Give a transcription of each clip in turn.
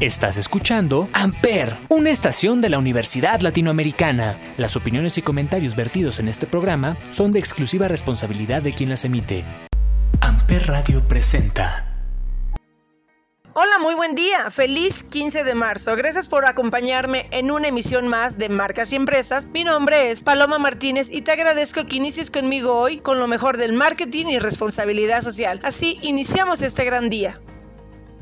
Estás escuchando Amper, una estación de la Universidad Latinoamericana. Las opiniones y comentarios vertidos en este programa son de exclusiva responsabilidad de quien las emite. Amper Radio presenta. Hola, muy buen día. Feliz 15 de marzo. Gracias por acompañarme en una emisión más de Marcas y Empresas. Mi nombre es Paloma Martínez y te agradezco que inicies conmigo hoy con lo mejor del marketing y responsabilidad social. Así iniciamos este gran día.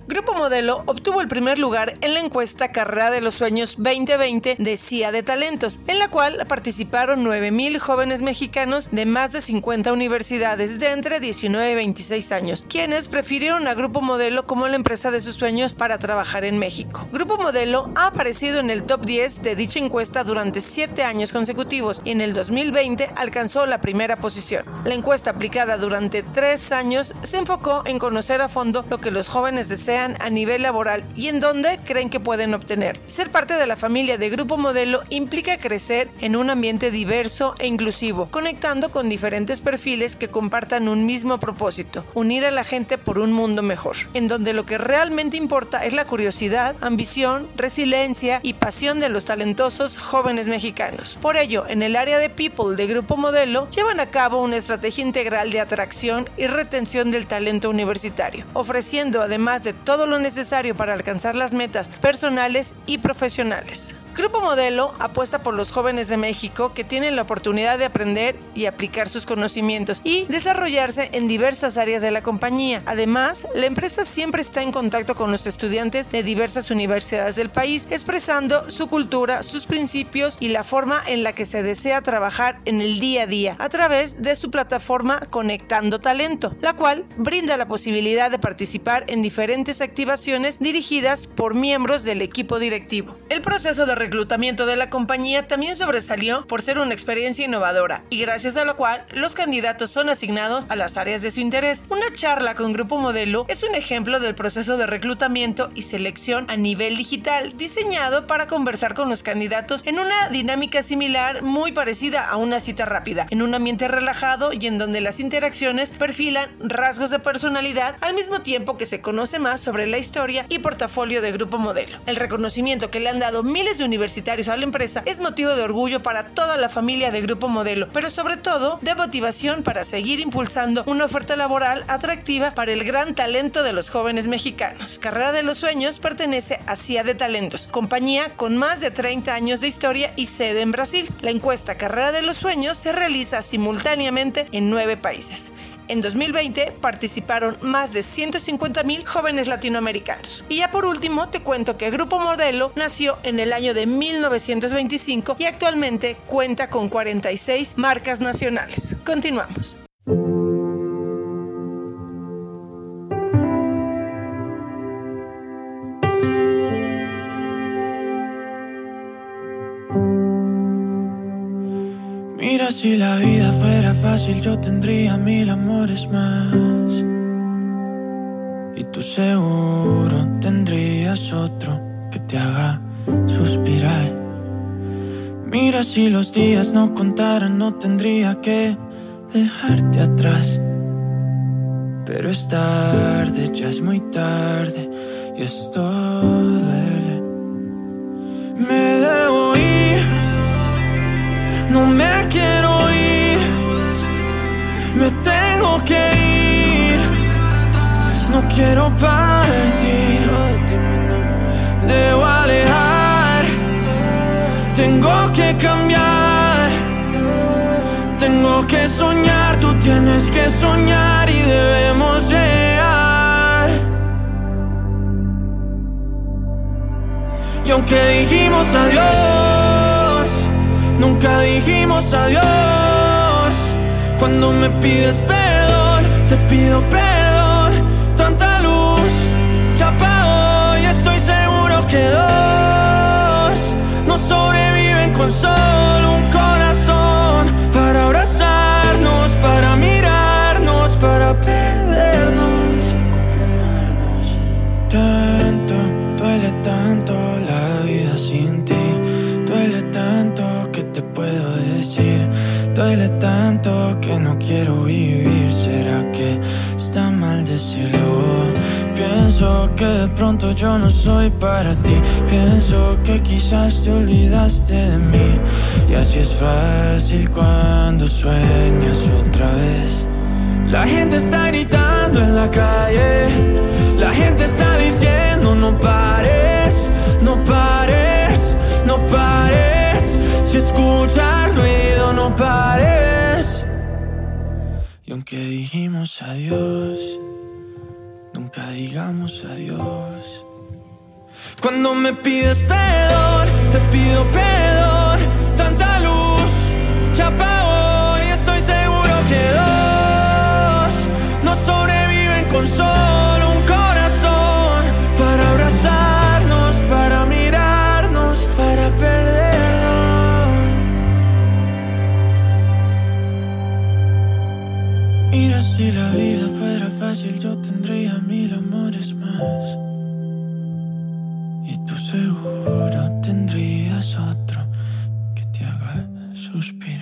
Grupo Modelo obtuvo el primer lugar en la encuesta Carrera de los Sueños 2020 de CIA de Talentos, en la cual participaron 9.000 jóvenes mexicanos de más de 50 universidades de entre 19 y 26 años, quienes prefirieron a Grupo Modelo como la empresa de sus sueños para trabajar en México. Grupo Modelo ha aparecido en el top 10 de dicha encuesta durante 7 años consecutivos y en el 2020 alcanzó la primera posición. La encuesta aplicada durante 3 años se enfocó en conocer a fondo lo que los jóvenes desean a nivel laboral y en dónde creen que pueden obtener. Ser parte de la familia de Grupo Modelo implica crecer en un ambiente diverso e inclusivo, conectando con diferentes perfiles que compartan un mismo propósito, unir a la gente por un mundo mejor, en donde lo que realmente importa es la curiosidad, ambición, resiliencia y pasión de los talentosos jóvenes mexicanos. Por ello, en el área de People de Grupo Modelo, llevan a cabo una estrategia integral de atracción y retención del talento universitario, ofreciendo además de todo lo necesario para alcanzar las metas personales y profesionales. Grupo Modelo apuesta por los jóvenes de México que tienen la oportunidad de aprender y aplicar sus conocimientos y desarrollarse en diversas áreas de la compañía. Además, la empresa siempre está en contacto con los estudiantes de diversas universidades del país, expresando su cultura, sus principios y la forma en la que se desea trabajar en el día a día a través de su plataforma Conectando Talento, la cual brinda la posibilidad de participar en diferentes activaciones dirigidas por miembros del equipo directivo. El proceso de reclutamiento de la compañía también sobresalió por ser una experiencia innovadora y gracias a lo cual los candidatos son asignados a las áreas de su interés. Una charla con Grupo Modelo es un ejemplo del proceso de reclutamiento y selección a nivel digital diseñado para conversar con los candidatos en una dinámica similar muy parecida a una cita rápida, en un ambiente relajado y en donde las interacciones perfilan rasgos de personalidad al mismo tiempo que se conoce más sobre la historia y portafolio de Grupo Modelo. El reconocimiento que le han dado miles de universidades universitarios a la empresa es motivo de orgullo para toda la familia de Grupo Modelo, pero sobre todo de motivación para seguir impulsando una oferta laboral atractiva para el gran talento de los jóvenes mexicanos. Carrera de los Sueños pertenece a CIA de Talentos, compañía con más de 30 años de historia y sede en Brasil. La encuesta Carrera de los Sueños se realiza simultáneamente en nueve países. En 2020 participaron más de 150 mil jóvenes latinoamericanos. Y ya por último te cuento que Grupo Modelo nació en el año de 1925 y actualmente cuenta con 46 marcas nacionales. Continuamos. Mira si la vida fuera fácil yo tendría mil amores más. Y tú seguro tendrías otro que te haga suspirar. Mira si los días no contaran no tendría que dejarte atrás. Pero es tarde, ya es muy tarde y esto duele. Me debo ir, no me quiero ir, me tengo que ir, no quiero partir, debo alejar, tengo que cambiar, tengo que soñar, tú tienes que soñar y debemos llegar. Y aunque dijimos adiós, nunca dijimos adiós. Cuando me pides perdón, te pido perdón. Tanta luz que apagó y estoy seguro que dos no sobreviven con solo un corazón Duele tanto que no quiero vivir. ¿Será que está mal decirlo? Pienso que de pronto yo no soy para ti. Pienso que quizás te olvidaste de mí. Y así es fácil cuando sueñas otra vez. La gente está gritando en la calle. La gente está diciendo no pares, no pares. Si escuchas ruido, no pares. Y aunque dijimos adiós, nunca digamos adiós. Cuando me pides perdón, te pido perdón. Tanta luz que apagó y estoy seguro que dos no sobreviven con solo tú seguro tendrías otro que te haga suspirar.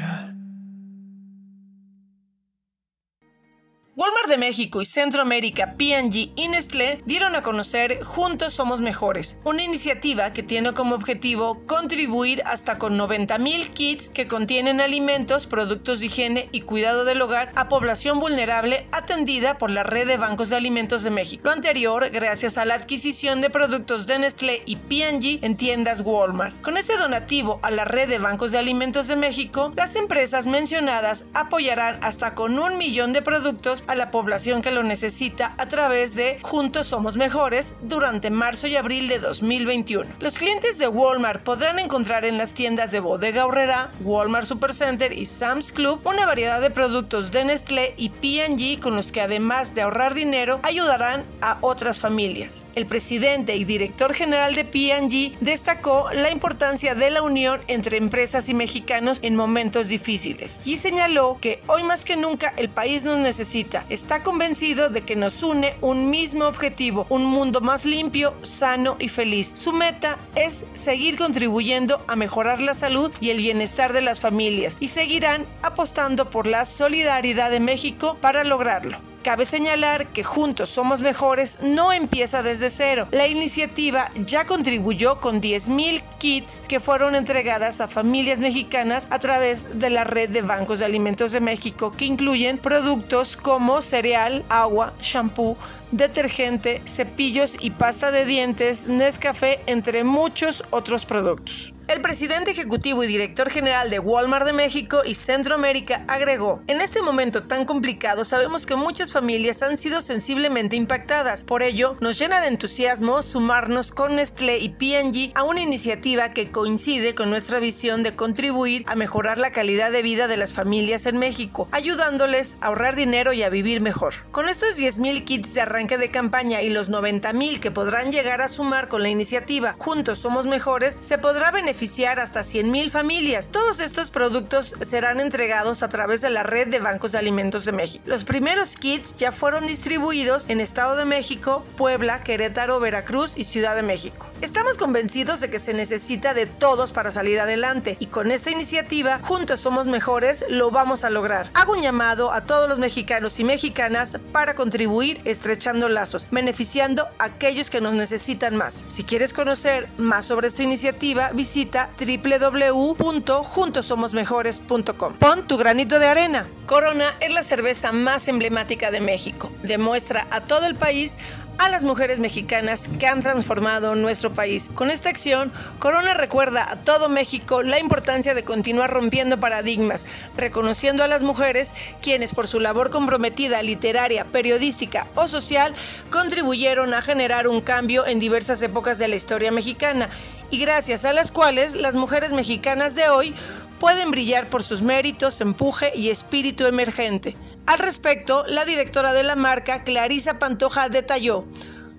De México y Centroamérica, P&G y Nestlé dieron a conocer Juntos Somos Mejores, una iniciativa que tiene como objetivo contribuir hasta con 90.000 kits que contienen alimentos, productos de higiene y cuidado del hogar a población vulnerable atendida por la Red de Bancos de Alimentos de México. Lo anterior gracias a la adquisición de productos de Nestlé y P&G en tiendas Walmart. Con este donativo a la Red de Bancos de Alimentos de México, las empresas mencionadas apoyarán hasta con un millón de productos a la población que lo necesita a través de Juntos Somos Mejores durante marzo y abril de 2021. Los clientes de Walmart podrán encontrar en las tiendas de Bodega Horrera, Walmart Supercenter y Sam's Club una variedad de productos de Nestlé y P&G con los que además de ahorrar dinero ayudarán a otras familias. El presidente y director general de P&G destacó la importancia de la unión entre empresas y mexicanos en momentos difíciles y señaló que hoy más que nunca el país nos necesita está convencido de que nos une un mismo objetivo, un mundo más limpio, sano y feliz. Su meta es seguir contribuyendo a mejorar la salud y el bienestar de las familias y seguirán apostando por la solidaridad de México para lograrlo. Cabe señalar que Juntos Somos Mejores no empieza desde cero. La iniciativa ya contribuyó con 10.000 kits que fueron entregadas a familias mexicanas a través de la red de bancos de alimentos de México que incluyen productos como cereal, agua, shampoo, detergente, cepillos y pasta de dientes, Nescafé, entre muchos otros productos. El presidente ejecutivo y director general de Walmart de México y Centroamérica agregó, en este momento tan complicado sabemos que muchas familias han sido sensiblemente impactadas, por ello nos llena de entusiasmo sumarnos con Nestlé y P&G a una iniciativa que coincide con nuestra visión de contribuir a mejorar la calidad de vida de las familias en México, ayudándoles a ahorrar dinero y a vivir mejor. Con estos 10.000 kits de arranque de campaña y los 90.000 que podrán llegar a sumar con la iniciativa Juntos Somos Mejores, se podrá beneficiar hasta 100.000 familias. Todos estos productos serán entregados a través de la red de bancos de alimentos de México. Los primeros kits ya fueron distribuidos en Estado de México, Puebla, Querétaro, Veracruz y Ciudad de México. Estamos convencidos de que se necesita de todos para salir adelante y con esta iniciativa, Juntos Somos Mejores, lo vamos a lograr. Hago un llamado a todos los mexicanos y mexicanas para contribuir estrechando lazos, beneficiando a aquellos que nos necesitan más. Si quieres conocer más sobre esta iniciativa, visita www.juntosomosmejores.com. Pon tu granito de arena. Corona es la cerveza más emblemática de México. Demuestra a todo el país a las mujeres mexicanas que han transformado nuestro país. Con esta acción, Corona recuerda a todo México la importancia de continuar rompiendo paradigmas, reconociendo a las mujeres quienes por su labor comprometida literaria, periodística o social contribuyeron a generar un cambio en diversas épocas de la historia mexicana y gracias a las cuales las mujeres mexicanas de hoy pueden brillar por sus méritos, empuje y espíritu emergente. Al respecto, la directora de la marca, Clarisa Pantoja, detalló,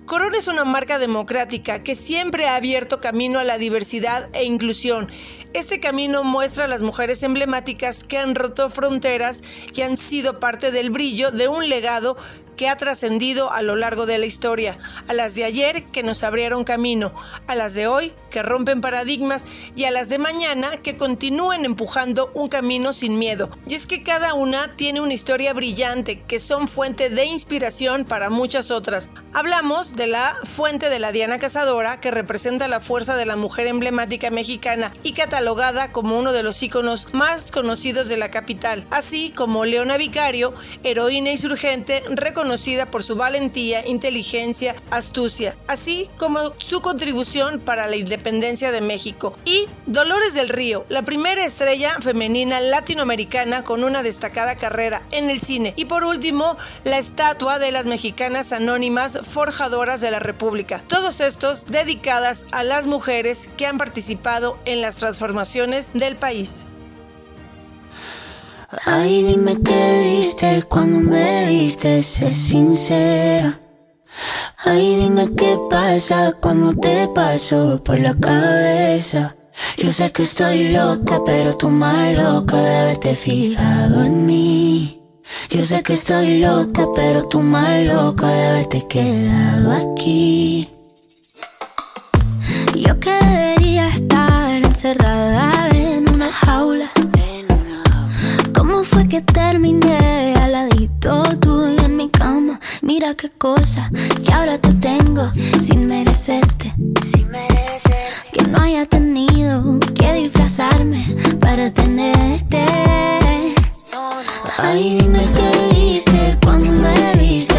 Corona es una marca democrática que siempre ha abierto camino a la diversidad e inclusión. Este camino muestra a las mujeres emblemáticas que han roto fronteras y han sido parte del brillo de un legado que ha trascendido a lo largo de la historia, a las de ayer que nos abrieron camino, a las de hoy que rompen paradigmas y a las de mañana que continúen empujando un camino sin miedo. Y es que cada una tiene una historia brillante que son fuente de inspiración para muchas otras. Hablamos de la Fuente de la Diana Cazadora, que representa la fuerza de la mujer emblemática mexicana y catalogada como uno de los íconos más conocidos de la capital, así como Leona Vicario, heroína insurgente reconocida por su valentía, inteligencia, astucia, así como su contribución para la independencia de México. Y Dolores del Río, la primera estrella femenina latinoamericana con una destacada carrera en el cine. Y por último, la estatua de las mexicanas anónimas forjadoras de la República. Todos estos dedicadas a las mujeres que han participado en las transformaciones del país. Ay, dime qué viste cuando me viste, sé sincera. Ay, dime qué pasa cuando te paso por la cabeza. Yo sé que estoy loca, pero tú más loca de haberte fijado en mí. Yo sé que estoy loca, pero tú más loca de haberte quedado aquí. Yo quería estar encerrada en una jaula. ¿Cómo fue que terminé al ladito tuyo en mi cama? Mira qué cosa que ahora te tengo sin merecerte. Sin merecerte. Que no haya tenido que disfrazarme para tenerte. Ay, dime qué viste cuando me viste,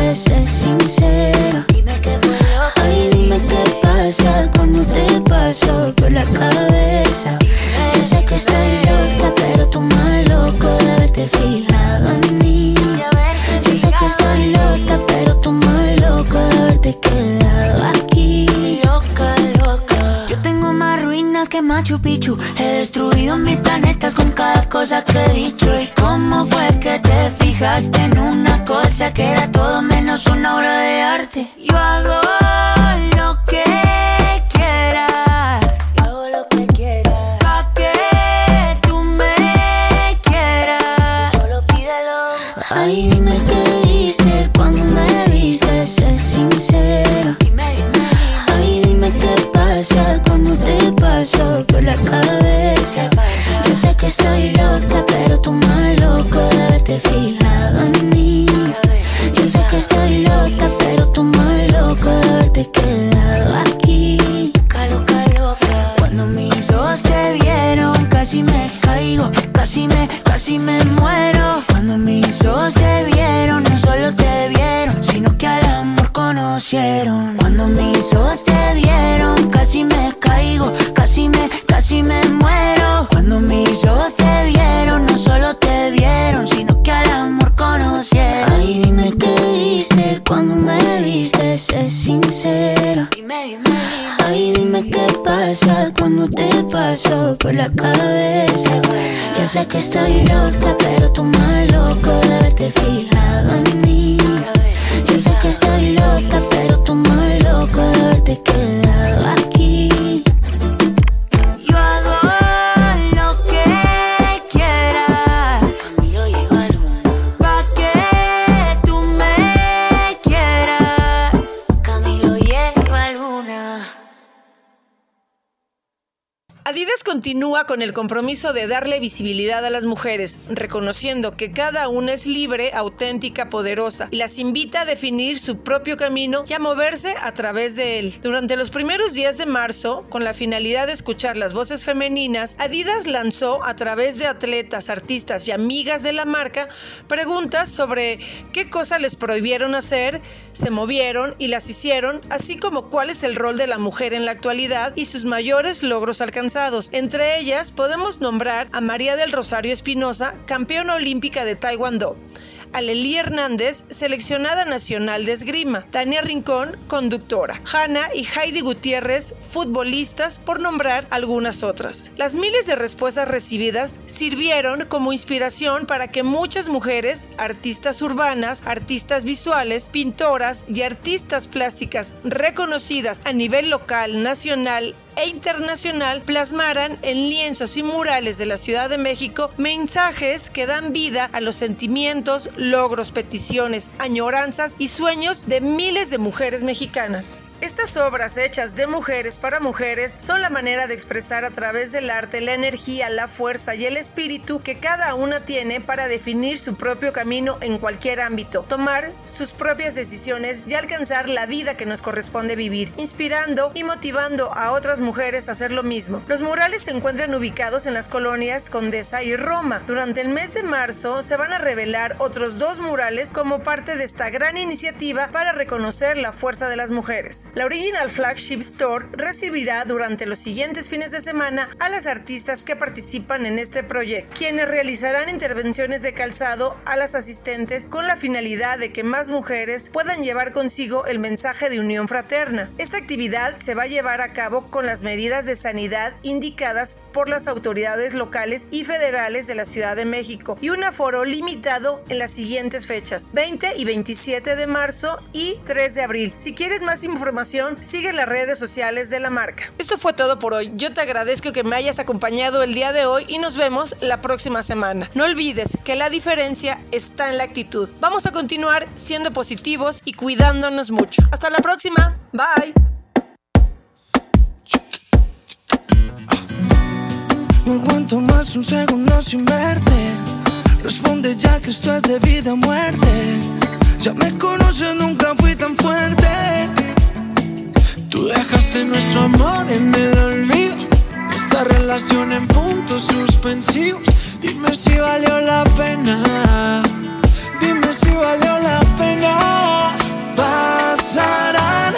que estoy loca, continúa con el compromiso de darle visibilidad a las mujeres, reconociendo que cada una es libre, auténtica, poderosa, y las invita a definir su propio camino y a moverse a través de él. Durante los primeros días de marzo, con la finalidad de escuchar las voces femeninas, Adidas lanzó a través de atletas, artistas y amigas de la marca preguntas sobre qué cosas les prohibieron hacer, se movieron y las hicieron, así como cuál es el rol de la mujer en la actualidad y sus mayores logros alcanzados. Entre ellas podemos nombrar a María del Rosario Espinosa, campeona olímpica de Taekwondo. a Lely Hernández, seleccionada nacional de esgrima, Tania Rincón, conductora, Hanna y Heidi Gutiérrez, futbolistas, por nombrar algunas otras. Las miles de respuestas recibidas sirvieron como inspiración para que muchas mujeres, artistas urbanas, artistas visuales, pintoras y artistas plásticas reconocidas a nivel local, nacional e internacional plasmaran en lienzos y murales de la Ciudad de México mensajes que dan vida a los sentimientos, logros, peticiones, añoranzas y sueños de miles de mujeres mexicanas. Estas obras hechas de mujeres para mujeres son la manera de expresar a través del arte la energía, la fuerza y el espíritu que cada una tiene para definir su propio camino en cualquier ámbito, tomar sus propias decisiones y alcanzar la vida que nos corresponde vivir, inspirando y motivando a otras mujeres a hacer lo mismo. Los murales se encuentran ubicados en las colonias Condesa y Roma. Durante el mes de marzo se van a revelar otros dos murales como parte de esta gran iniciativa para reconocer la fuerza de las mujeres. La Original Flagship Store recibirá durante los siguientes fines de semana a las artistas que participan en este proyecto, quienes realizarán intervenciones de calzado a las asistentes con la finalidad de que más mujeres puedan llevar consigo el mensaje de unión fraterna. Esta actividad se va a llevar a cabo con las medidas de sanidad indicadas por las autoridades locales y federales de la Ciudad de México y un aforo limitado en las siguientes fechas, 20 y 27 de marzo y 3 de abril. Si quieres más información, sigue las redes sociales de la marca. Esto fue todo por hoy. Yo te agradezco que me hayas acompañado el día de hoy y nos vemos la próxima semana. No olvides que la diferencia está en la actitud. Vamos a continuar siendo positivos y cuidándonos mucho. Hasta la próxima. Bye. No aguanto más un segundo sin verte. Responde ya que esto es de vida o muerte. Ya me conoces, nunca fui tan fuerte. Tú dejaste nuestro amor en el olvido. Esta relación en puntos suspensivos. Dime si valió la pena. Dime si valió la pena. Pasarán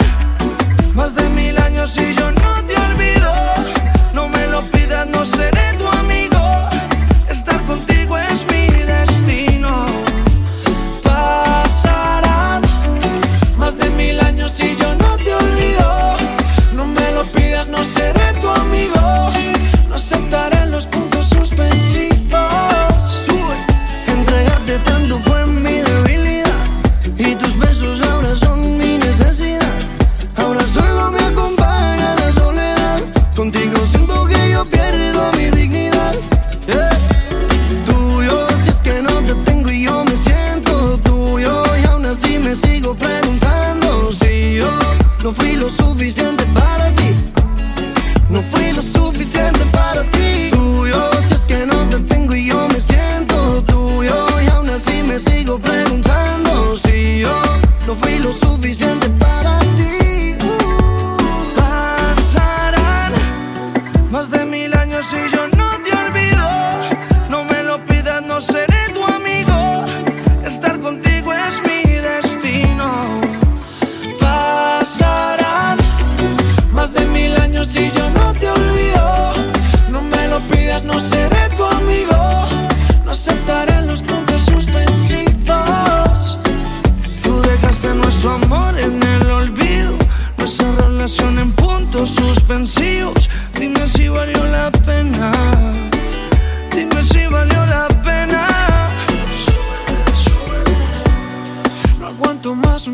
más de mil años y yo no te olvido. No me lo pidas, no seré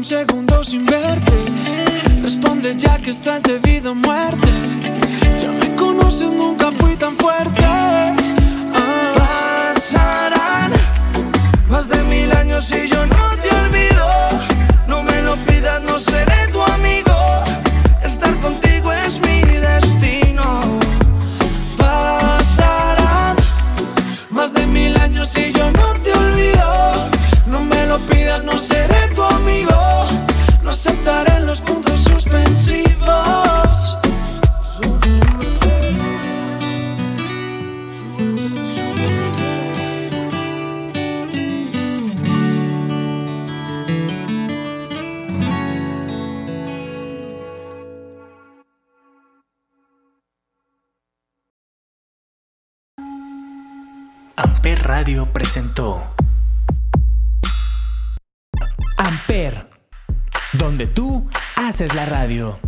segundo sin verte. Responde ya que estás de vida o muerte. Ya me conoces, nunca fui tan fuerte. Ah. Pasarán más de mil años y yo no te olvido. No me lo pidas, no seré tu amigo. Estar contigo es mi destino. Pasarán más de mil años y yo no te olvido. No me lo pidas, no seré. No aceptaré los puntos suspensivos. Amper Radio presentó Amper, donde tú haces la radio.